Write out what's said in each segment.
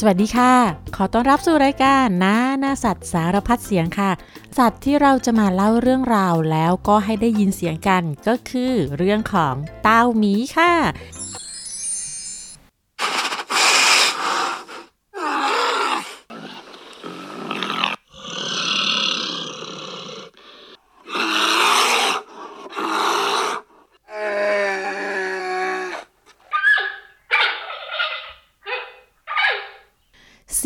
สวัสดีค่ะ ขอต้อนรับสู่รายการน้าหน้าสัตว์สารพัดเสียงค่ะ สัตว์ที่เราจะมาเล่าเรื่องราวแล้วก็ให้ได้ยินเสียงกันก็คือเรื่องของเต้าหมีค่ะ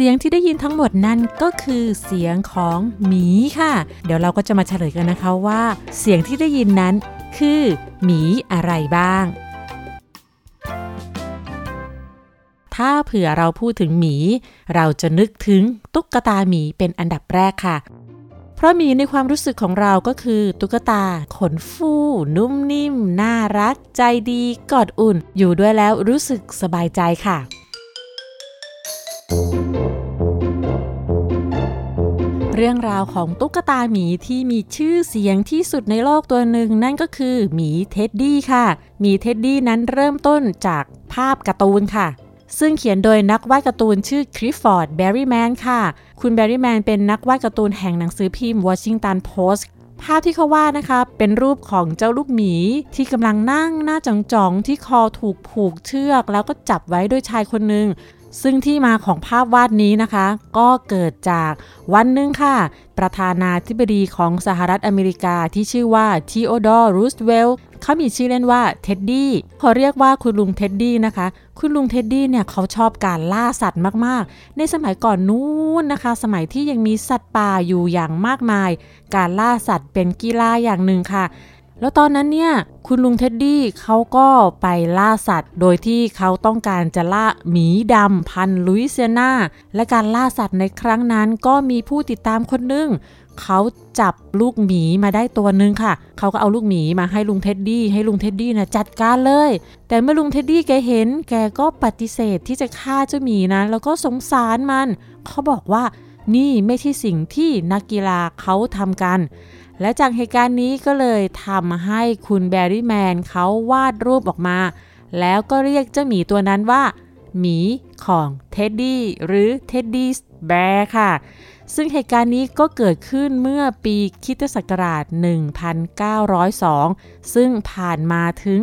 เสียงที่ได้ยินทั้งหมดนั่นก็คือเสียงของหมีค่ะ เดี๋ยวเราก็จะมาเฉลยกันนะคะว่า เสียงที่ได้ยินนั้นคือหมีอะไรบ้าง ถ้าเผื่อเราพูดถึงหมี เราจะนึกถึงตุ๊กตาหมีเป็นอันดับแรกค่ะ เพราะหมีในความรู้สึกของเราก็คือตุ๊กตา ขนฟูนุ่มนิ่ม น่ารัก ใจดีกอดอุ่น อยู่ด้วยแล้วรู้สึกสบายใจค่ะ เรื่องราวของตุ๊กตาหมีที่มีชื่อเสียงที่สุดในโลกตัวหนึ่งนั่นก็คือหมีเท็ดดี้ค่ะ หมีเท็ดดี้นั้นเริ่มต้นจากภาพการ์ตูนค่ะ ซึ่งเขียนโดยนักวาดการ์ตูนชื่อคลิฟฟอร์ดแบร์รี่แมนค่ะ คุณแบร์รี่แมนเป็นนักวาดการ์ตูนแห่งหนังสือพิมพ์วอชิงตันโพสต์ภาพที่เขาวาดนะคะ เป็นรูปของเจ้าลูกหมีที่กำลังนั่งหน้าจ๋องๆที่คอถูกผูกเชือก แล้วก็จับไว้ด้วยชายคนหนึ่ง ซึ่งที่มาของภาพวาดนี้นะคะ ก็เกิดจากวันหนึ่งค่ะ ประธานาธิบดีของสหรัฐอเมริกาที่ชื่อว่าทีโอดอร์รูสเวลล์เขามีชื่อเล่นว่าเท็ดดี้เขาเรียกว่าคุณลุงเท็ดดี้นะคะ คุณลุงเท็ดดี้เนี่ยเขาชอบการล่าสัตว์มากๆ ในสมัยก่อนนู้นนะคะ สมัยที่ยังมีสัตว์ป่าอยู่อย่างมากมาย การล่าสัตว์เป็นกีฬาอย่างหนึ่งค่ะ แล้วตอนนั้นเนี่ยคุณลุงเท็ดดี้เขาก็ไปล่าสัตว์ โดยที่เขาต้องการจะล่าหมีดำพันธุ์ลุยเซียนาและการล่าสัตว์ในครั้งนั้นก็มีผู้ติดตามคนหนึ่งเขาจับลูกหมีมาได้ตัวหนึ่งค่ะ เขาก็เอาลูกหมีมาให้ลุงเท็ดดี้ ให้ลุงเท็ดดี้นะจัดการเลย แต่เมื่อลุงเท็ดดี้แกเห็น แกก็ปฏิเสธที่จะฆ่าเจ้าหมีนะแล้วก็สงสารมัน เขาบอกว่านี่ไม่ใช่สิ่งที่นักกีฬาเขาทำกัน และจากเหตุการณ์นี้ก็เลยทำให้คุณแบร์รี่แมนเขาวาดรูปออกมา แล้วก็เรียกเจ้าหมีตัวนั้นว่า หมีของเท็ดดี้หรือ Teddy Bear ค่ะ ซึ่งเหตุการณ์นี้ก็เกิดขึ้นเมื่อปีคริสต์ศักราช 1902 ซึ่งผ่านมาถึง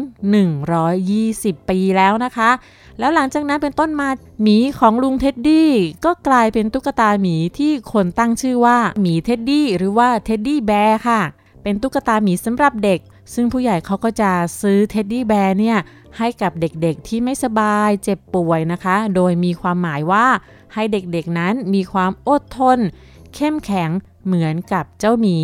120 ปีแล้วนะคะ แล้วหลังจากนั้นเป็นต้นมาหมีของลุงเท็ดดี้ก็กลายเป็นตุ๊กตาหมีที่คนตั้งชื่อว่าหมีเท็ดดี้หรือว่า Teddy Bear ค่ะเป็นตุ๊กตาหมีสำหรับเด็ก ซึ่งผู้ใหญ่เขาก็จะซื้อ Teddy Bear เนี่ยให้กับเด็กๆที่ไม่สบายเจ็บป่วยนะคะ โดยมีความหมายว่าให้เด็กๆนั้นมีความอดทน เข้มแข็งเหมือนกับเจ้าหมี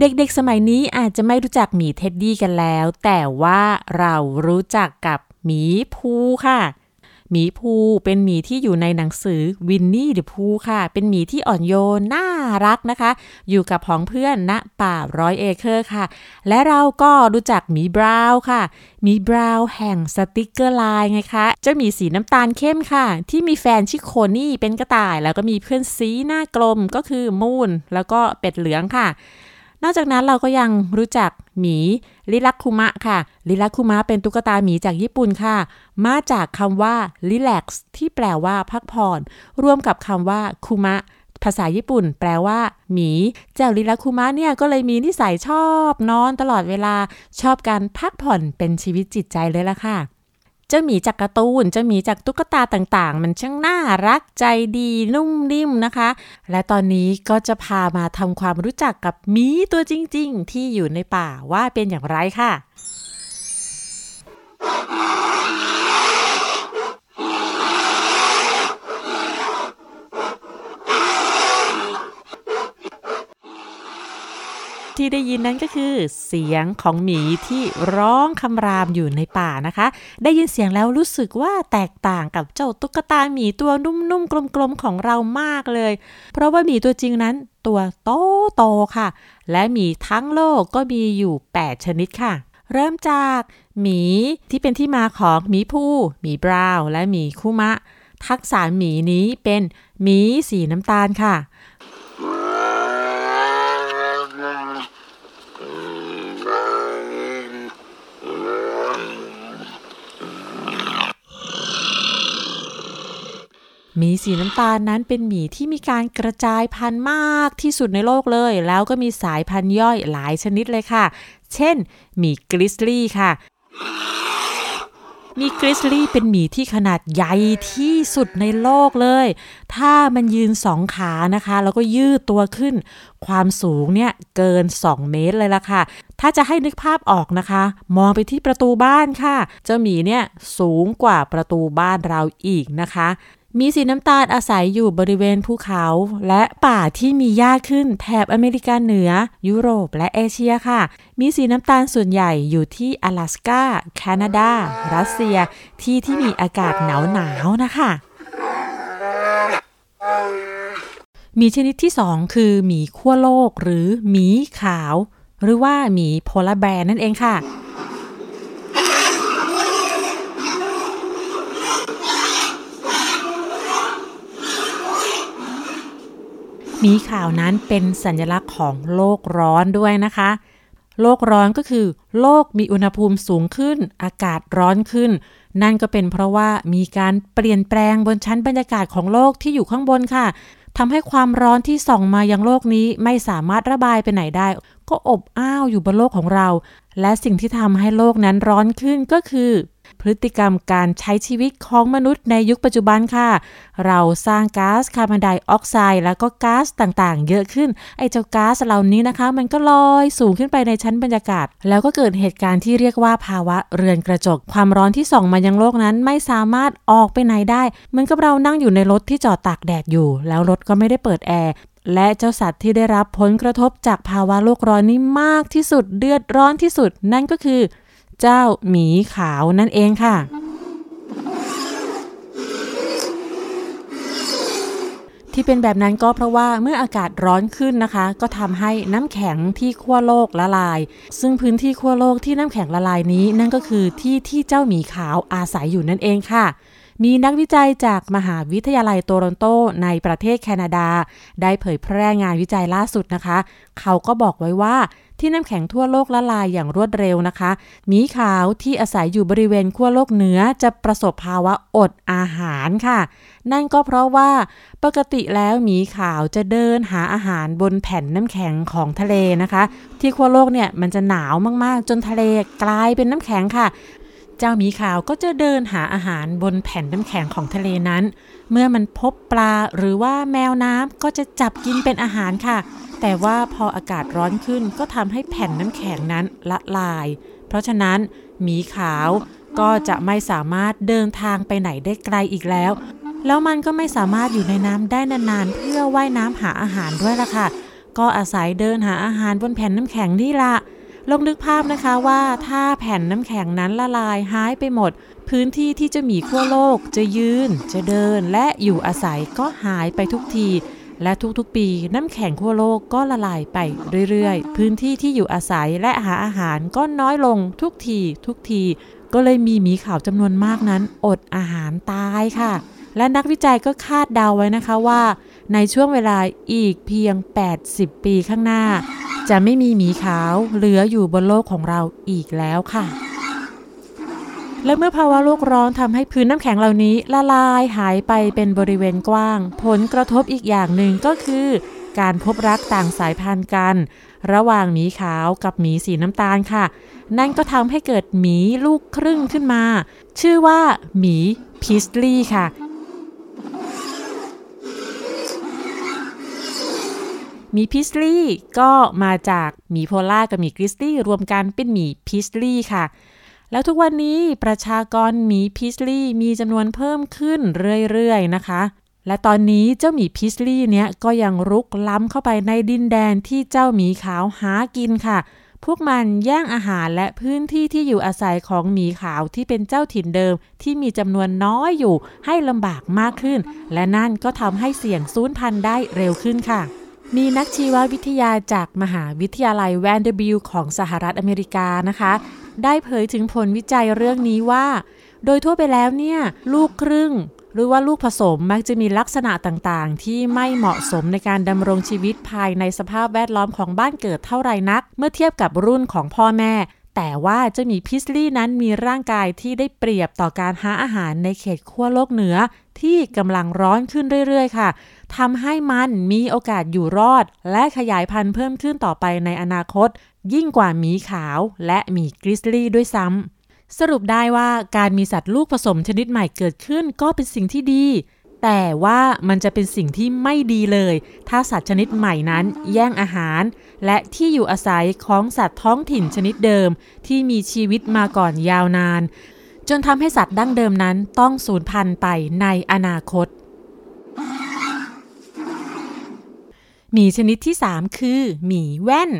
เด็กๆ สมัยนี้อาจจะไม่รู้จักหมีเท็ดดี้กันแล้ว แต่ว่าเรารู้จักกับหมีพูห์ค่ะ หมีพูห์เป็นหมีที่อยู่ในหนังสือ Winnie the Pooh ค่ะ เป็นหมีที่อ่อนโยนน่ารักนะคะ อยู่กับผองเพื่อนณป่าร้อยเอเคอร์ค่ะ และเราก็รู้จักหมีบราวน์ค่ะหมีบราวน์แห่งสติกเกอร์ไลน์ไงคะจะมีสีน้ำตาลเข้มค่ะ ที่มีแฟนชื่อโคนี่เป็นกระต่าย แล้วก็มีเพื่อนสีหน้ากลมก็คือมูนแล้วก็เป็ดเหลืองค่ะ นอกจากนั้นเราก็ยังรู้จักหมีริลัคคุมะค่ะ ลิลักคุมะเป็นตุ๊กตาหมีจากญี่ปุ่นค่ะ มาจากคำว่า relax ที่แปลว่าพักผ่อน ร่วมกับคำว่าคุมะภาษาญี่ปุ่น แปลว่า หมี เจ้าลิลักคุมะเนี่ยก็เลยมีนิสัยชอบนอนตลอดเวลาชอบการพักผ่อนเป็นชีวิตจิตใจเลยล่ะค่ะ จ้าหมีจากการ์ตูนเจ้าหมีจากตุ๊กตาต่างๆ มันช่างน่ารักใจดีนุ่มนิ่มนะคะ และตอนนี้ก็จะพามาทำความรู้จักกับหมีตัวจริง ๆ ที่อยู่ในป่าว่าเป็นอย่างไรค่ะ ที่ได้ยินนั้นก็คือเสียงของหมีที่ร้องคำรามอยู่ในป่านะคะ ได้ยินเสียงแล้วรู้สึกว่าแตกต่างกับเจ้าตุ๊กตาหมีตัวนุ่มๆกลมๆของเรามากเลย เพราะว่าหมีตัวจริงนั้นตัวโตโตค่ะ และหมีทั้งโลกก็มีอยู่ 8 ชนิดค่ะ เริ่มจากหมีที่เป็นที่มาของหมีผู้หมีบราวน์และหมีคุมะ ทักษะหมีนี้เป็นหมีสีน้ำตาลค่ะ หมีสีน้ำตาลนั้นเป็นหมีที่มีการกระจายพันธุ์มากที่สุดในโลกเลย แล้วก็มีสายพันธุ์ย่อยหลายชนิดเลยค่ะ เช่น หมีกริสลี่ค่ะมีกริสลี่เป็นหมีที่ขนาดใหญ่ที่สุดในโลกเลย ถ้ามันยืนสองขานะคะ แล้วก็ยืดตัวขึ้น ความสูงเนี่ยเกิน 2 เมตรเลยล่ะค่ะ ถ้าจะให้นึกภาพออกนะคะ มองไปที่ประตูบ้านค่ะ เจ้าหมีเนี่ยสูงกว่าประตูบ้านเราอีกนะคะ มีสีน้ำตาลอาศัยอยู่บริเวณภูเขา และป่าที่มีหญ้าขึ้นแถบอเมริกาเหนือ ยุโรปและเอเชียค่ะ มีสีน้ำตาลส่วนใหญ่อยู่ที่阿拉สกาแคนาดา รัสเซีย ที่ที่มีอากาศหนาวหนาวนะคะ มีชนิดที่สองคือหมีขั้วโลกหรือหมีขาว หรือว่าหมีโพลาร์แบร์นั่นเองค่ะ หมีขาวนั้นเป็นสัญลักษณ์ของโลกร้อนด้วยนะคะ โลกร้อนก็คือ โลกมีอุณหภูมิสูงขึ้น อากาศร้อนขึ้น นั่นก็เป็นเพราะว่ามีการเปลี่ยนแปลงบนชั้นบรรยากาศของโลกที่อยู่ข้างบนค่ะทำให้ความร้อนที่ส่องมายังโลกนี้ไม่สามารถระบายไปไหนได้ ก็อบอ้าวอยู่บนโลกของเรา และสิ่งที่ทำให้โลกนั้นร้อนขึ้นก็คือ พฤติกรรมการใช้ชีวิตของมนุษย์ในยุคปัจจุบันค่ะ เราสร้างก๊าซคาร์บอนไดออกไซด์แล้วก็ก๊าซต่างๆ เยอะขึ้น ไอเจ้าก๊าซเหล่านี้นะคะ มันก็ลอยสูงขึ้นไปในชั้นบรรยากาศ แล้วก็เกิดเหตุการณ์ที่เรียกว่าภาวะเรือนกระจก ความร้อนที่ส่องมายังโลกนั้นไม่สามารถออกไปไหนได้เหมือนกับเรานั่งอยู่ในรถที่จอดตากแดดอยู่ แล้วรถก็ไม่ได้เปิดแอร์และเจ้าสัตว์ที่ได้รับผลกระทบจากภาวะโลกร้อนนี้มากที่สุดเดือดร้อนที่สุด นั่นก็คือ เจ้าหมีขาวนั่นเองค่ะ ที่เป็นแบบนั้นก็เพราะว่าเมื่ออากาศร้อนขึ้นนะคะ ก็ทำให้น้ำแข็งที่ขั้วโลกละลาย ซึ่งพื้นที่ขั้วโลกที่น้ำแข็งละลายนี้ นั่นก็คือที่ที่เจ้าหมีขาวอาศัยอยู่นั่นเองค่ะมีนักวิจัยจากมหาวิทยาลัยโตรอนโตในประเทศแคนาดา ได้เผยแพร่งานวิจัยล่าสุดนะคะ เขาก็บอกไว้ว่า ที่น้ำแข็งทั่วโลกละลายอย่างรวดเร็วนะคะ หมีขาวที่อาศัยอยู่บริเวณขั้วโลกเหนือจะประสบภาวะอดอาหารค่ะ นั่นก็เพราะว่าปกติแล้วหมีขาวจะเดินหาอาหารบนแผ่นน้ำแข็งของทะเลนะคะ ที่ขั้วโลกเนี่ยมันจะหนาวมากๆ จนทะเลกลายเป็นน้ำแข็งค่ะเจ้าหมีขาวก็จะเดินหาอาหารบนแผ่นน้ำแข็งของทะเลนั้น เมื่อมันพบปลาหรือว่าแมวน้ำก็จะจับกินเป็นอาหารค่ะ แต่ว่าพออากาศร้อนขึ้นก็ทำให้แผ่นน้ำแข็งนั้นละลาย เพราะฉะนั้นหมีขาวก็จะไม่สามารถเดินทางไปไหนได้ไกลอีกแล้ว แล้วมันก็ไม่สามารถอยู่ในน้ำได้นานๆ เพื่อว่ายน้ำหาอาหารด้วยล่ะค่ะ ก็อาศัยเดินหาอาหารบนแผ่นน้ำแข็งนี่ละลองนึกภาพนะคะว่าถ้าแผ่นน้ำแข็งนั้นละลายหายไปหมด พื้นที่ที่จะมีขั้วโลกจะยืน จะเดินและอยู่อาศัยก็หายไปทุกที และทุกๆปีน้ำแข็งขั้วโลกก็ละลายไปเรื่อยๆ พื้นที่ที่อยู่อาศัยและหาอาหารก็น้อยลงทุกทีทุกที ก็เลยมีหมีขาวจำนวนมากนั้น อดอาหารตายค่ะ และนักวิจัยก็คาดเดาไว้นะคะว่า ในช่วงเวลาอีกเพียง 80 ปีข้างหน้า จะไม่มีหมีขาวเหลืออยู่บนโลกของเราอีกแล้วค่ะ และเมื่อภาวะโลกร้อนทำให้พื้นน้ำแข็งเหล่านี้ละลายหายไปเป็นบริเวณกว้าง ผลกระทบอีกอย่างหนึ่งก็คือ การพบรักต่างสายพันธุ์กัน ระหว่างหมีขาวกับหมีสีน้ำตาลค่ะ นั่นก็ทำให้เกิดหมีลูกครึ่งขึ้นมา ชื่อว่าหมีพิสลี่ค่ะมีพิสลี่ก็มาจากหมีโพล่ากับหมีกริสตี้รวมกันเป็นหมีพิสลี่ค่ะ แล้วทุกวันนี้ประชากรหมีพิสลี่มีจำนวนเพิ่มขึ้นเรื่อยๆนะคะ และตอนนี้เจ้าหมีพิสลี่เนี้ยก็ยังรุกล้ำเข้าไปในดินแดนที่เจ้าหมีขาวหากินค่ะ พวกมันแย่งอาหารและพื้นที่ที่อยู่อาศัยของหมีขาวที่เป็นเจ้าถิ่นเดิม ที่มีจำนวนน้อยอยู่ให้ลำบากมากขึ้น และนั่นก็ทำให้เสี่ยงสูญพันธุ์ได้เร็วขึ้นค่ะมีนักชีววิทยาจากมหาวิทยาลัยแวนเดอร์บิลของสหรัฐอเมริกานะคะ ได้เผยถึงผลวิจัยเรื่องนี้ว่า โดยทั่วไปแล้วเนี่ย ลูกครึ่ง หรือว่าลูกผสมมักจะมีลักษณะต่างๆ ที่ไม่เหมาะสมในการดำรงชีวิตภายในสภาพแวดล้อมของบ้านเกิดเท่าไรนัก เมื่อเทียบกับรุ่นของพ่อแม่ แต่ว่าเจ้าหมีพิสลี่นั้นมีร่างกายที่ได้เปรียบต่อการหาอาหารในเขตขั้วโลกเหนือที่กำลังร้อนขึ้นเรื่อยๆ ค่ะทำให้มันมีโอกาสอยู่รอด และขยายพันธุ์เพิ่มขึ้นต่อไปในอนาคต ยิ่งกว่าหมีขาวและหมีกริซลี่ด้วยซ้ำสรุปได้ว่าการมีสัตว์ลูกผสมชนิดใหม่เกิดขึ้นก็เป็นสิ่งที่ดี แต่ว่ามันจะเป็นสิ่งที่ไม่ดีเลย ถ้าสัตว์ชนิดใหม่นั้น แย่งอาหาร และที่อยู่อาศัยของสัตว์ท้องถิ่นชนิดเดิม ที่มีชีวิตมาก่อนยาวนาน จนทำให้สัตว์ดั้งเดิมนั้นต้องสูญพันธุ์ไปในอนาคตหมีชนิดที่ 3 คือหมีแว่น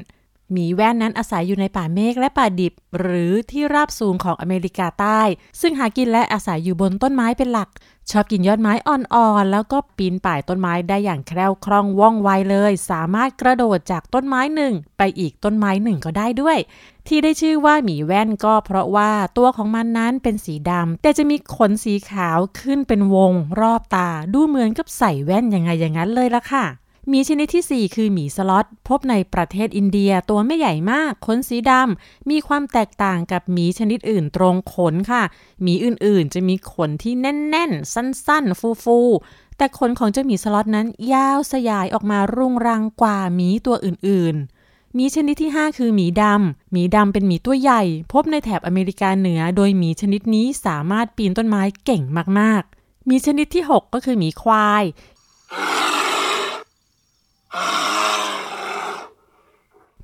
หมีแว่นนั้นอาศัยอยู่ในป่าเมฆและป่าดิบ หรือที่ราบสูงของอเมริกาใต้ ซึ่งหากินและอาศัยอยู่บนต้นไม้เป็นหลัก ชอบกินยอดไม้อ่อนๆ แล้วก็ปีนป่ายต้นไม้ได้อย่างแคล่วคล่องว่องไวเลย สามารถกระโดดจากต้นไม้หนึ่ง ไปอีกต้นไม้หนึ่งก็ได้ด้วย ที่ได้ชื่อว่าหมีแว่นก็เพราะว่าตัวของมันนั้นเป็นสีดำแต่จะมีขนสีขาวขึ้นเป็นวง รอบตา ดูเหมือนกับใส่แว่นยังไงอย่างนั้นเลยละค่ะ มีชนิดที่ 4 คือหมีสล็อต พบในประเทศอินเดียตัวไม่ใหญ่มากขนสีดำ มีความแตกต่างกับหมีชนิดอื่นตรงขนค่ะ หมีอื่นๆ จะมีขนที่แน่นๆ สั้นๆ ฟูๆ แต่ขนของเจ้าหมีสล็อตนั้นยาวสยายออกมารุงรังกว่าหมีตัวอื่นๆมีชนิดที่ 5 คือหมีดำ หมีดำเป็นหมีตัวใหญ่ พบในแถบอเมริกาเหนือ โดยหมีชนิดนี้สามารถปีนต้นไม้เก่งมากๆ มีชนิดที่ 6 ก็คือหมีควาย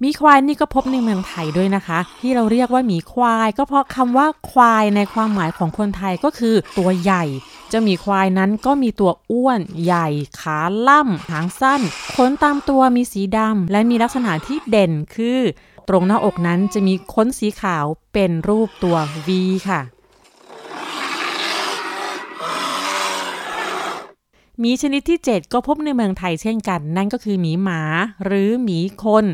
มีควายนี่ก็พบในเมืองไทยด้วยนะคะ ที่เราเรียกว่าหมีควาย ก็เพราะคำว่าควายในความหมายของคนไทยก็คือตัวใหญ่จะมีควายนั้นก็มีตัวอ้วน ใหญ่ ขาล่ำหางสั้นขนตามตัวมีสีดำและมีลักษณะที่เด่นคือ ตรงหน้าอกนั้นจะมีขนสีขาวเป็นรูปตัว V ค่ะมีชนิดที่ 7 ก็พบในเมืองไทยเช่นกัน นั่นก็คือหมีหมา หรือหมีคน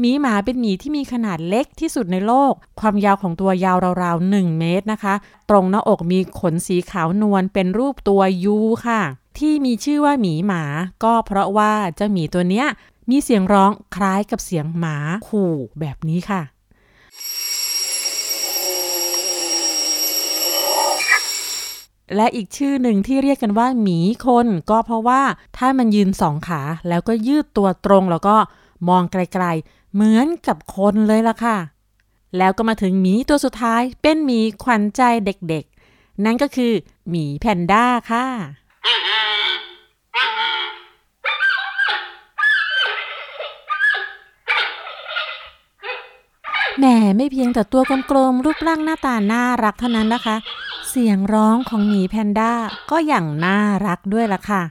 หมีหมาเป็นหมีที่มีขนาดเล็กที่สุดในโลก ความยาวของตัวยาวราวๆ 1 เมตรนะคะ ตรงหน้าอกมีขนสีขาวนวลเป็นรูปตัวยูค่ะ ที่มีชื่อว่าหมีหมา ก็เพราะว่าเจ้าหมีตัวเนี้ยมีเสียงร้องคล้ายกับเสียงหมาขู่แบบนี้ค่ะและอีกชื่อหนึ่งที่เรียกกันว่าหมีคนก็เพราะว่าถ้ามันยืนสองขาแล้วก็ยืดตัวตรงแล้วก็มองไกล เหมือนกับคนเลยล่ะค่ะ แล้วก็มาถึงหมีตัวสุดท้ายเป็นหมีขวัญใจเด็กๆ นั่นก็คือหมีแพนด้าค่ะแหมไม่เพียงแต่ตัวกลมๆรูปร่างหน้าตาน่ารักเท่านั้นนะคะ เสียงร้องของหมีแพนด้าก็อย่างน่ารักด้วยล่ะค่ะ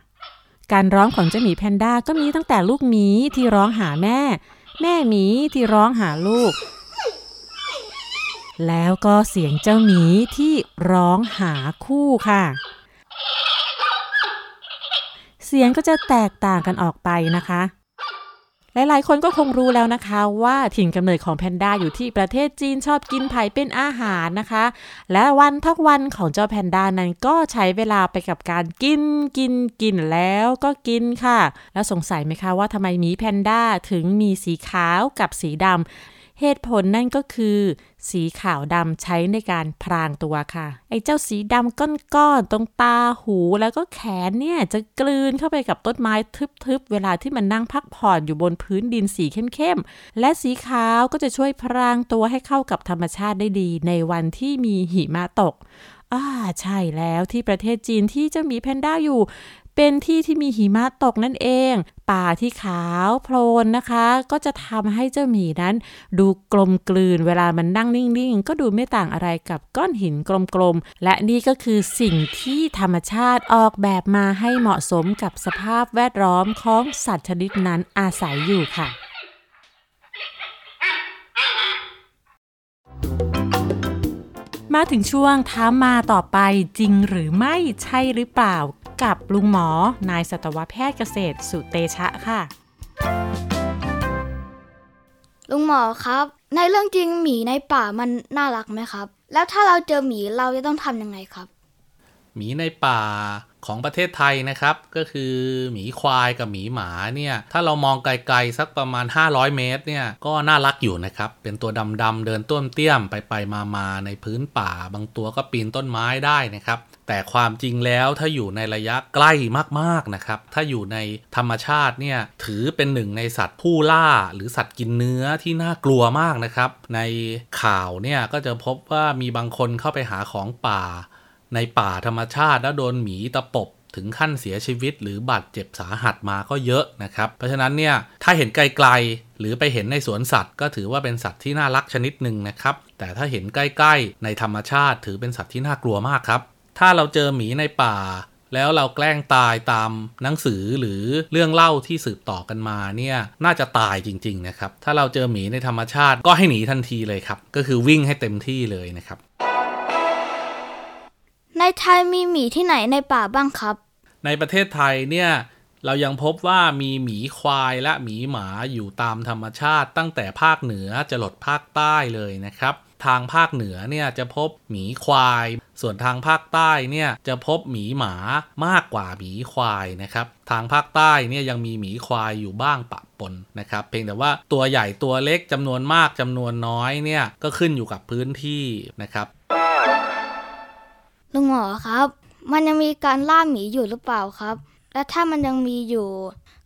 การร้องของเจ้าหมีแพนด้าก็มีตั้งแต่ลูกหมีที่ร้องหาแม่ แม่หมีที่ร้องหาลูก แล้วก็เสียงเจ้าหมีที่ร้องหาคู่ค่ะ เสียงก็จะแตกต่างกันออกไปนะคะ หลายๆ คนก็คงรู้แล้วนะคะว่าถิ่นกำเนิดของแพนด้าอยู่ที่ประเทศจีนชอบกินไผ่เป็นอาหารนะคะ และวันทักวันของเจ้าแพนด้านั้นก็ใช้เวลาไปกับการกินกินกินแล้วก็กินค่ะ แล้วสงสัยไหมคะว่าทำไมหมีแพนด้าถึงมีสีขาวกับสีดำเหตุผลนั่นก็คือ สีขาวดำใช้ในการพรางตัวค่ะ ไอ้เจ้าสีดำก้อนๆตรงตาหูแล้วก็แขนเนี่ย จะกลืนเข้าไปกับต้นไม้ทึบๆ เวลาที่มันนั่งพักผ่อนอยู่บนพื้นดินสีเข้มๆ และสีขาวก็จะช่วยพรางตัวให้เข้ากับธรรมชาติได้ดีในวันที่มีหิมะตกอ่าใช่แล้วที่ประเทศจีนที่จะมีแพนด้าอยู่ เป็นที่ที่มีหิมะตกนั่นเอง ป่าที่ขาวโพลนนะคะ ก็จะทำให้เจ้าหมีนั้น ดูกลมกลืนเวลามันนั่งนิ่งๆ ก็ดูไม่ต่างอะไรกับก้อนหินกลมๆ และนี่ก็คือสิ่งที่ธรรมชาติออกแบบมาให้เหมาะสมกับสภาพแวดล้อมของสัตว์ชนิดนั้นอาศัยอยู่ค่ะ มาถึงช่วงท้ามาต่อไปจริงหรือไม่ใช่หรือเปล่ากับลุงหมอ นายสัตวแพทย์เกษตรสุเตชะค่ะ ลุงหมอครับ ในเรื่องจริงหมีในป่ามันน่ารักไหมครับ แล้วถ้าเราเจอหมีเราจะต้องทำยังไงครับ หมีในป่า ของประเทศไทยนะครับ ก็คือหมีควายกับหมีหมาเนี่ย ถ้าเรามองไกลๆสักประมาณ 500 เมตรเนี่ย ก็น่ารักอยู่นะครับ เป็นตัวดำๆเดินต้วมเตี้ยมไปไปมาๆในพื้นป่า บางตัวก็ปีนต้นไม้ได้นะครับ แต่ความจริงแล้วถ้าอยู่ในระยะใกล้มากๆนะครับ ถ้าอยู่ในธรรมชาติเนี่ย ถือเป็นหนึ่งในสัตว์ผู้ล่า หรือสัตว์กินเนื้อที่น่ากลัวมากนะครับ ในข่าวเนี่ยก็จะพบว่ามีบางคนเข้าไปหาของป่า ในป่าธรรมชาติแล้วโดนหมีตะปบถึงขั้นเสียชีวิต หรือบาดเจ็บสาหัสมาก็เยอะนะครับ เพราะฉะนั้นเนี่ยถ้าเห็นไกลๆ หรือไปเห็นในสวนสัตว์ ก็ถือว่าเป็นสัตว์ที่น่ารักชนิดหนึ่งนะครับ แต่ถ้าเห็นใกล้ๆ ในธรรมชาติถือเป็นสัตว์ที่น่ากลัวมากครับ ถ้าเราเจอหมีในป่า แล้วเราแกล้งตายตามหนังสือหรือเรื่องเล่าที่สืบต่อกันมาเนี่ยน่าจะตายจริงๆนะครับถ้าเราเจอหมีในธรรมชาติก็ให้หนีทันทีเลยครับก็คือวิ่งให้เต็มที่เลยนะครับ ในไทยมีหมีที่ไหนในป่าบ้างครับ ในประเทศไทยเนี่ยเรายังพบว่ามีหมีควายและหมีหมาอยู่ตามธรรมชาติ ตั้งแต่ภาคเหนือจะหลดภาคใต้เลยนะครับ ทางภาคเหนือเนี่ยจะพบหมีควาย ส่วนทางภาคใต้เนี่ยจะพบหมีหมามากกว่าหมีควายนะครับ ทางภาคใต้เนี่ยยังมีหมีควายอยู่บ้างปะปนนะครับ เพียงแต่ว่าตัวใหญ่ตัวเล็กจำนวนมากจำนวนน้อยเนี่ยก็ขึ้นอยู่กับพื้นที่นะครับ ลุงหมอครับ มันยังมีการล่าหมีอยู่หรือเปล่าครับ และถ้ามันยังมีอยู่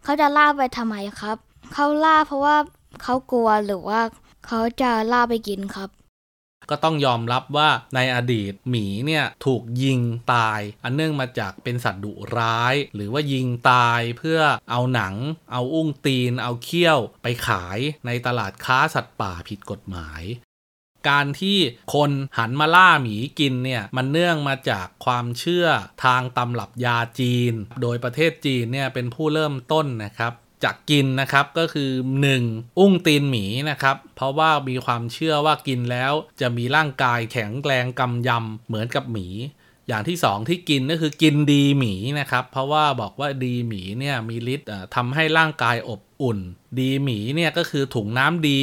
เขาจะล่าไปทำไมครับ เขาล่าเพราะว่าเขากลัวหรือว่าเขาจะล่าไปกินครับ ก็ต้องยอมรับว่าในอดีตหมีเนี่ยถูกยิงตาย อันเนื่องมาจากเป็นสัตว์ดุร้าย หรือว่ายิงตายเพื่อเอาหนัง เอาอุ้งตีน เอาเขี้ยวไปขายในตลาดค้าสัตว์ป่าผิดกฎหมาย การที่คนหันมาล่าหมีกินเนี่ยมันเนื่องมาจากความเชื่อทางตำรับยาจีน โดยประเทศจีนเนี่ยเป็นผู้เริ่มต้นนะครับจากกินนะครับก็คือ 1. อุ้งตีนหมีนะครับ เพราะว่ามีความเชื่อว่ากินแล้วจะมีร่างกายแข็งแรงกำยำเหมือนกับหมี อย่างที่ 2 ที่กินก็คือกินดีหมีนะครับ เพราะว่าบอกว่าดีหมีเนี่ยมีฤทธิ์ทำให้ร่างกายอบอุ่น ดีหมีเนี่ยก็คือถุงน้ำดี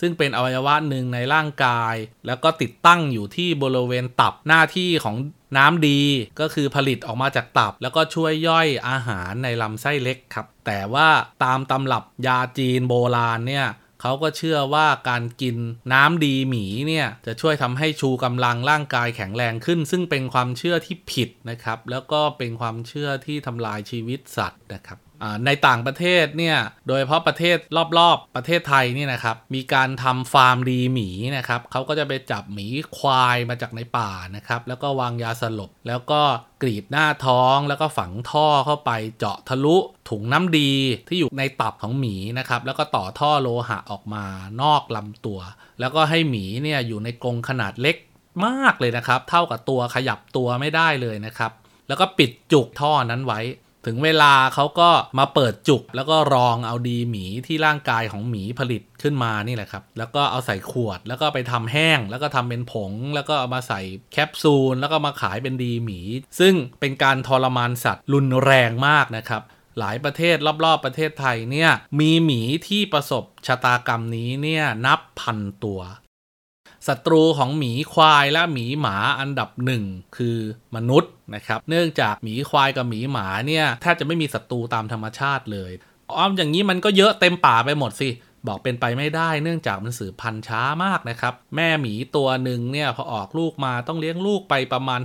ซึ่งเป็นอวัยวะหนึ่งในร่างกาย แล้วก็ติดตั้งอยู่ที่บริเวณตับหน้าที่ของน้ำดีก็คือผลิตออกมาจากตับ แล้วก็ช่วยย่อยอาหารในลำไส้เล็กครับ แต่ว่าตามตำรับยาจีนโบราณเนี่ยเขาก็เชื่อว่าการกินน้ำดีหมีเนี่ยจะช่วยทำให้ชูกำลังร่างกายแข็งแรงขึ้น ซึ่งเป็นความเชื่อที่ผิดนะครับ แล้วก็เป็นความเชื่อที่ทำลายชีวิตสัตว์นะครับ ในต่างประเทศเนี่ยโดยเฉพาะประเทศรอบๆ ประเทศไทยนี่นะครับมีการทำฟาร์มดีหมีนะครับเขาก็จะไปจับหมีควายมาจากในป่านะครับแล้วก็วางยาสลบ แล้วก็กรีดหน้าท้องแล้วก็ฝังท่อเข้าไปเจาะทะลุถุงน้ำดีที่อยู่ในตับของหมีนะครับแล้วก็ต่อท่อโลหะออกมานอกลำตัว แล้วก็ให้หมีเนี่ยอยู่ในกรงขนาดเล็กมากเลยนะครับ เท่ากับตัวขยับตัวไม่ได้เลยนะครับแล้วก็ปิดจุกท่อนั้นไว้ ถึงเวลาเขาก็มาเปิดจุก แล้วก็รองเอาดีหมีที่ร่างกายของหมีผลิตขึ้นมานี่แหละครับ แล้วก็เอาใส่ขวด แล้วก็ไปทำแห้ง แล้วก็ทำเป็นผง แล้วก็เอามาใส่แคปซูล แล้วก็มาขายเป็นดีหมี ซึ่งเป็นการทรมานสัตว์รุนแรงมากนะครับหลายประเทศรอบๆประเทศไทยเนี่ยมีหมีที่ประสบชะตากรรมนี้เนี่ยนับพันตัว ศัตรูของหมีควายและหมีหมาอันดับหนึ่งคือมนุษย์นะครับ เนื่องจากหมีควายกับหมีหมาเนี่ยแทบจะไม่มีศัตรูตามธรรมชาติเลย อ้อมอย่างนี้มันก็เยอะเต็มป่าไปหมดสิบอกเป็นไปไม่ได้เนื่องจากมันสืบพันธุ์ช้ามากนะครับ แม่หมีตัวหนึ่งเนี่ยพอออกลูกมาต้องเลี้ยงลูกไปประมาณ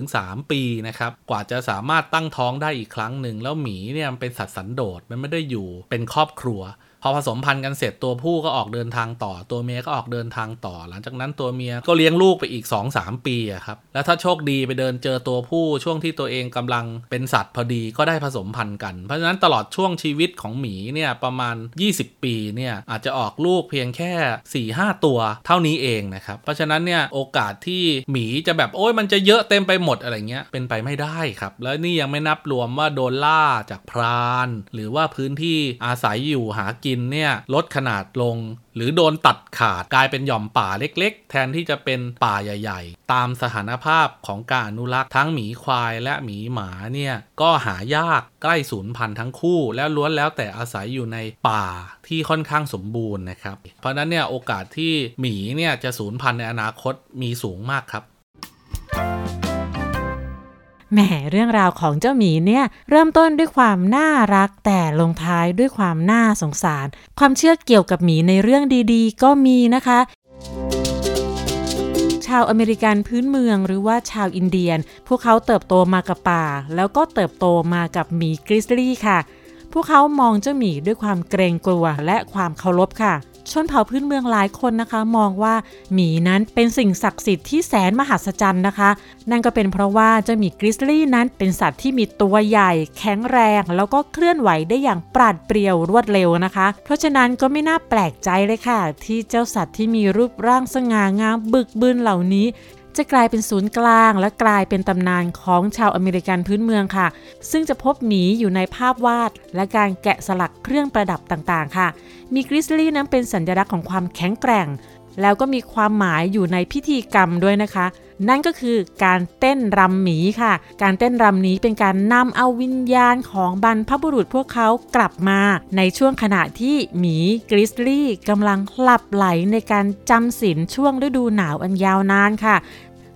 2-3 ปีนะครับ กว่าจะสามารถตั้งท้องได้อีกครั้งหนึ่ง แล้วหมีเนี่ยมันเป็นสัตว์สันโดษมันไม่ได้อยู่เป็นครอบครัว อผสมพันธุ์กันเสร็จตัวผู้ก็ออกเดินทางต่อ ตัวเมียก็ออกเดินทางต่อ หลังจากนั้นตัวเมียก็เลี้ยงลูกไปอีก 2-3 ปีอะครับแล้วถ้าโชคดีไปเดินเจอตัวผู้ช่วงที่ตัวเองกำลังเป็นสัตว์พอดีก็ได้ผสมพันธุ์กัน เพราะฉะนั้นตลอดช่วงชีวิตของหมีเนี่ยประมาณ 20 ปีเนี่ยอาจจะออกลูกเพียงแค่ 4-5 ตัวเท่านี้เองนะครับเพราะฉะนั้นเนี่ยโอกาสที่หมีจะแบบโอ้ยมันจะเยอะเต็มไปหมดอะไรเงี้ยเป็นไปไม่ได้ครับ แล้วนี่ยังไม่นับรวมว่าโดนล่าจากพราน หรือว่าพื้นที่อาศัยอยู่หากินเนี่ยลดขนาดลง หรือโดนตัดขาดกลายเป็นหย่อมป่าเล็กๆ แทนที่จะเป็นป่าใหญ่ๆ ตามสถานภาพของการอนุรักษ์ทั้งหมีควายและหมีหมาเนี่ยก็หายากใกล้สูญพันธุ์ทั้งคู่ แล้วล้วนแล้วแต่อาศัยอยู่ในป่าที่ค่อนข้างสมบูรณ์นะครับ เพราะนั้นเนี่ยโอกาสที่หมีเนี่ยจะสูญพันธุ์ในอนาคตมีสูงมากครับ แหมเรื่องราวของเจ้าหมีเนี่ย เริ่มต้นด้วยความน่ารักแต่ลงท้ายด้วยความน่าสงสาร ความเชื่อเกี่ยวกับหมีในเรื่องดีๆ ก็มีนะคะ ชาวอเมริกันพื้นเมืองหรือว่าชาวอินเดียน พวกเขาเติบโตมากับป่า แล้วก็เติบโตมากับหมีกริซลี่ค่ะ พวกเขามองเจ้าหมีด้วยความเกรงกลัวและความเคารพค่ะ ชนเผ่าพื้นเมืองหลายคนนะคะ มองว่าหมีนั้นเป็นสิ่งศักดิ์สิทธิ์ที่แสนมหัศจรรย์นะคะ นั่นก็เป็นเพราะว่าเจ้าหมีกริซลี่นั้นเป็นสัตว์ที่มีตัวใหญ่ แข็งแรง แล้วก็เคลื่อนไหวได้อย่างปราดเปรียวรวดเร็วนะคะ เพราะฉะนั้นก็ไม่น่าแปลกใจเลยค่ะ ที่เจ้าสัตว์ที่มีรูปร่างสง่างามบึกบึนเหล่านี้ จะกลายเป็นศูนย์กลางและกลายเป็นตำนานของชาวอเมริกันพื้นเมืองค่ะ ซึ่งจะพบหมีอยู่ในภาพวาด และการแกะสลักเครื่องประดับต่างๆ ค่ะ มีกริซลี่นั้นเป็นสัญลักษณ์ของความแข็งแกร่ง แล้วก็มีความหมายอยู่ในพิธีกรรมด้วยนะคะ นั่นก็คือการเต้นรำหมีค่ะ การเต้นรำนี้เป็นการนำเอาวิญญาณของบรรพบุรุษพวกเขากลับมา ในช่วงขณะที่หมีกริซลี่กำลังหลับไหลในการจำศีลช่วงฤดูหนาวอันยาวนานค่ะ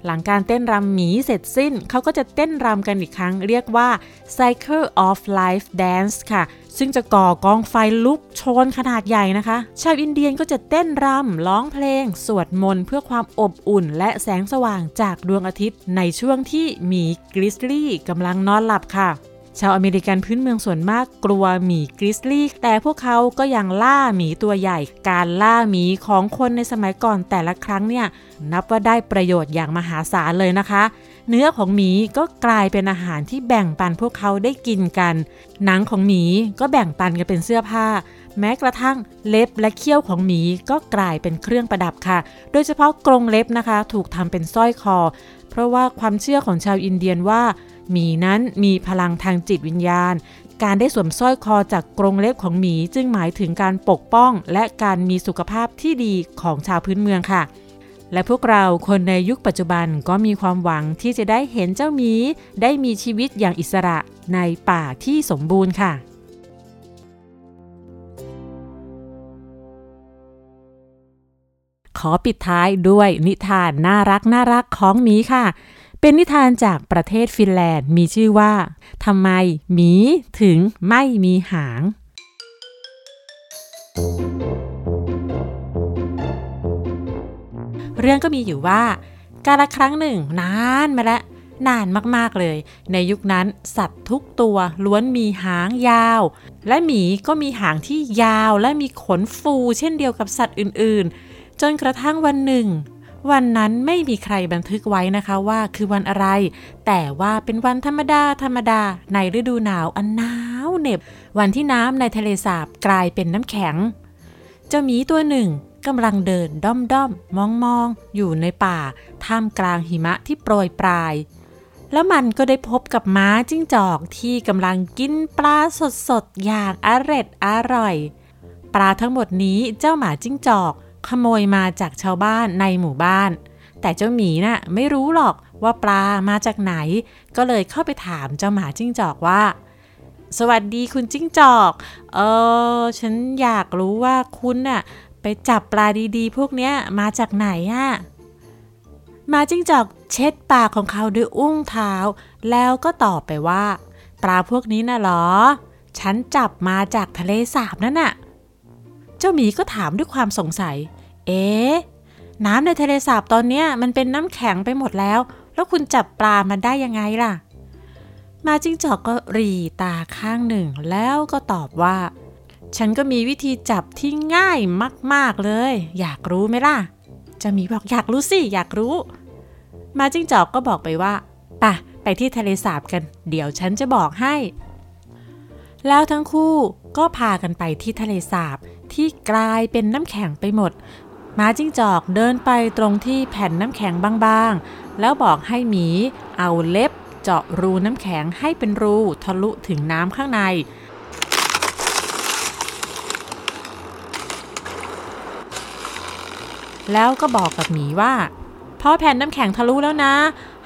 หลังการเต้นรำหมีเสร็จสิ้น เขาก็จะเต้นรำกันอีกครั้งเรียกว่า Cycle of Life Dance ค่ะ ซึ่งจะก่อกองไฟลุกโชนขนาดใหญ่นะคะ ชาวอินเดียนก็จะเต้นรำร้องเพลง สวดมนต์เพื่อความอบอุ่น และแสงสว่างจากดวงอาทิตย์ ในช่วงที่หมีกริซลี่กำลังนอนหลับค่ะ ชาวอเมริกันพื้นเมืองส่วนมากกลัวหมีกริซลี่ แต่พวกเขาก็ยังล่าหมีตัวใหญ่ การล่าหมีของคนในสมัยก่อนแต่ละครั้งเนี่ย นับว่าได้ประโยชน์อย่างมหาศาลเลยนะคะ เนื้อของหมีก็กลายเป็นอาหารที่แบ่งปันพวกเขาได้กินกัน หนังของหมีก็แบ่งปันกันเป็นเสื้อผ้า แม้กระทั่งเล็บและเขี้ยวของหมีก็กลายเป็นเครื่องประดับค่ะ โดยเฉพาะกรงเล็บนะคะ ถูกทำเป็นสร้อยคอ เพราะว่าความเชื่อของชาวอินเดียนว่า หมีนั้นมีพลังทางจิตวิญญาณ การได้สวมสร้อยคอจากกรงเล็บของหมีจึงหมายถึงการปกป้อง และการมีสุขภาพที่ดีของชาวพื้นเมืองค่ะ และพวกเราคนในยุคปัจจุบันก็มีความหวังที่จะได้เห็นเจ้าหมี ได้มีชีวิตอย่างอิสระในป่าที่สมบูรณ์ค่ะขอปิดท้ายด้วยนิทานน่ารักน่ารักของหมีค่ะ เป็นนิทานจากประเทศฟินแลนด์มีชื่อว่าทำไมหมีถึงไม่มีหาง เรื่องก็มีอยู่ว่า กาลครั้งหนึ่งนานมาแล้วนานมาก ๆ เลย ในยุคนั้นสัตว์ทุกตัวล้วนมีหางยาว และหมีก็มีหางที่ยาวและมีขนฟูเช่นเดียวกับสัตว์อื่น ๆ จนกระทั่งวันหนึ่ง วันนั้นไม่มีใครบันทึกไว้นะคะว่าคือวันอะไร แต่ว่าเป็นวันธรรมดาธรรมดา ในฤดูหนาวอันหนาวเหน็บ วันที่น้ำในทะเลสาบกลายเป็นน้ำแข็ง เจ้าหมีตัวหนึ่งกำลังเดินด้อมด้อมมองมองอยู่ในป่า ท่ามกลางหิมะที่โปรยปลาย แล้วมันก็ได้พบกับม้าจิ้งจอกที่กำลังกินปลาสดๆอย่างอร็ดอร่อย ปลาทั้งหมดนี้เจ้าหมาจิ้งจอก ขโมยมาจากชาวบ้านในหมู่บ้าน แต่เจ้าหมีนะ่ะไม่รู้หรอกว่าปลามาจากไหน ก็เลยเข้าไปถามเจ้าหมาจิ้งจอกว่า สวัสดีคุณจิ้งจอก เออฉันอยากรู้ว่าคุณน่ะไปจับปลาดีๆ พวกเนี้ยมาจากไหนอะมาจิ้งจอกเช็ดปากของเขาด้วยอุ้งเท้า แล้วก็ตอบไปว่า ปลาพวกนี้น่ะหรอ ฉันจับมาจากทะเลสาบนั่นน่ะ เจ้าหมีก็ถามด้วยความสงสัย เอ๊น้ำในทะเลสาบตอนนี้มันเป็นน้ำแข็งไปหมดแล้ว แล้วคุณจับปลามันได้ยังไงล่ะ มาจิ้งจอกก็รีตาข้างหนึ่ง แล้วก็ตอบว่า ฉันก็มีวิธีจับที่ง่ายมาก ๆเลย อยากรู้ไหมล่ะ จะมีบอกอยากรู้สิ อยากรู้ มาจิ้งจอกก็บอกไปว่าปะไปที่ทะเลสาบกัน เดี๋ยวฉันจะบอกให้ แล้วทั้งคู่ก็พากันไปที่ทะเลสาบที่กลายเป็นน้ำแข็งไปหมดม้าจิ้งจอกเดินไปตรงที่แผ่นน้ำแข็งบางๆ แล้วบอกให้หมีเอาเล็บเจาะรูน้ำแข็งให้เป็นรูทะลุถึงน้ำข้างใน แล้วก็บอกกับหมีว่าพอแผ่นน้ำแข็งทะลุแล้วนะ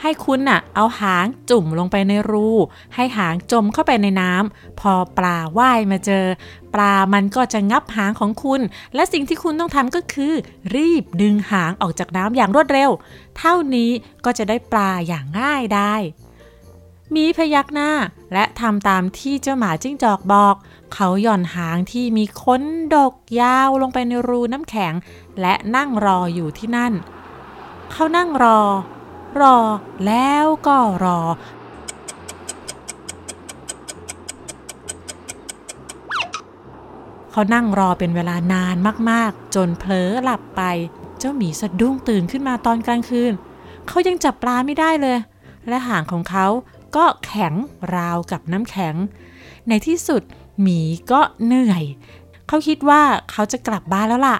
ให้คุณน่ะเอาหางจุ่มลงไปในรู ให้หางจมเข้าไปในน้ำพอปลาว่ายมาเจอ ปลามันก็จะงับหางของคุณ และสิ่งที่คุณต้องทำก็คือ รีบดึงหางออกจากน้ำอย่างรวดเร็ว เท่านี้ก็จะได้ปลาอย่างง่ายได้มีพยักหน้าและทำตามที่เจ้าหมาจิ้งจอกบอก เขาหย่อนหางที่มีค้นดกยาวลงไปในรูน้ำแข็ง และนั่งรออยู่ที่นั่น เขานั่งรอ รอแล้วก็รอ เขานั่งรอเป็นเวลานานมากๆ จนเผลอหลับไป เจ้าหมีสะดุ้งตื่นขึ้นมาตอนกลางคืน เขายังจับปลาไม่ได้เลย และหางของเขาก็แข็งราวกับน้ำแข็ง ในที่สุดหมีก็เหนื่อย เขาคิดว่าเขาจะกลับบ้านแล้วล่ะ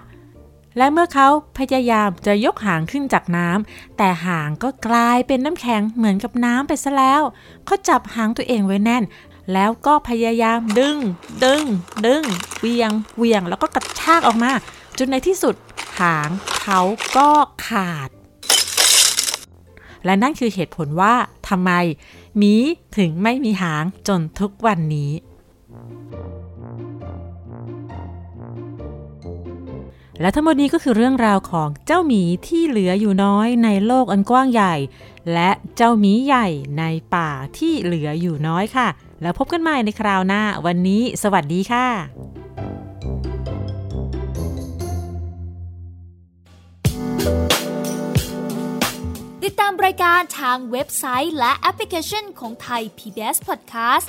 และเมื่อเขาพยายามจะยกหางขึ้นจากน้ำแต่หางก็กลายเป็นน้ำแข็งเหมือนกับน้ำไปซะแล้ว เขาจับหางตัวเองไว้แน่น แล้วก็พยายามดึง ดึง ดึงเวียงเวียงแล้วก็กระชากออกมา จนในที่สุดหางเขาก็ขาด และนั่นคือเหตุผลว่าทำไมหมีถึงไม่มีหางจนทุกวันนี้ และทั้งหมดนี้ก็คือเรื่องราวของเจ้าหมีที่เหลืออยู่น้อยในโลกอันกว้างใหญ่ และเจ้าหมีใหญ่ในป่าที่เหลืออยู่น้อยค่ะ แล้วพบกันใหม่ในคราวหน้า วันนี้ สวัสดีค่ะ ติดตามรายการทางเว็บไซต์และแอปพลิเคชันของไทย PBS Podcast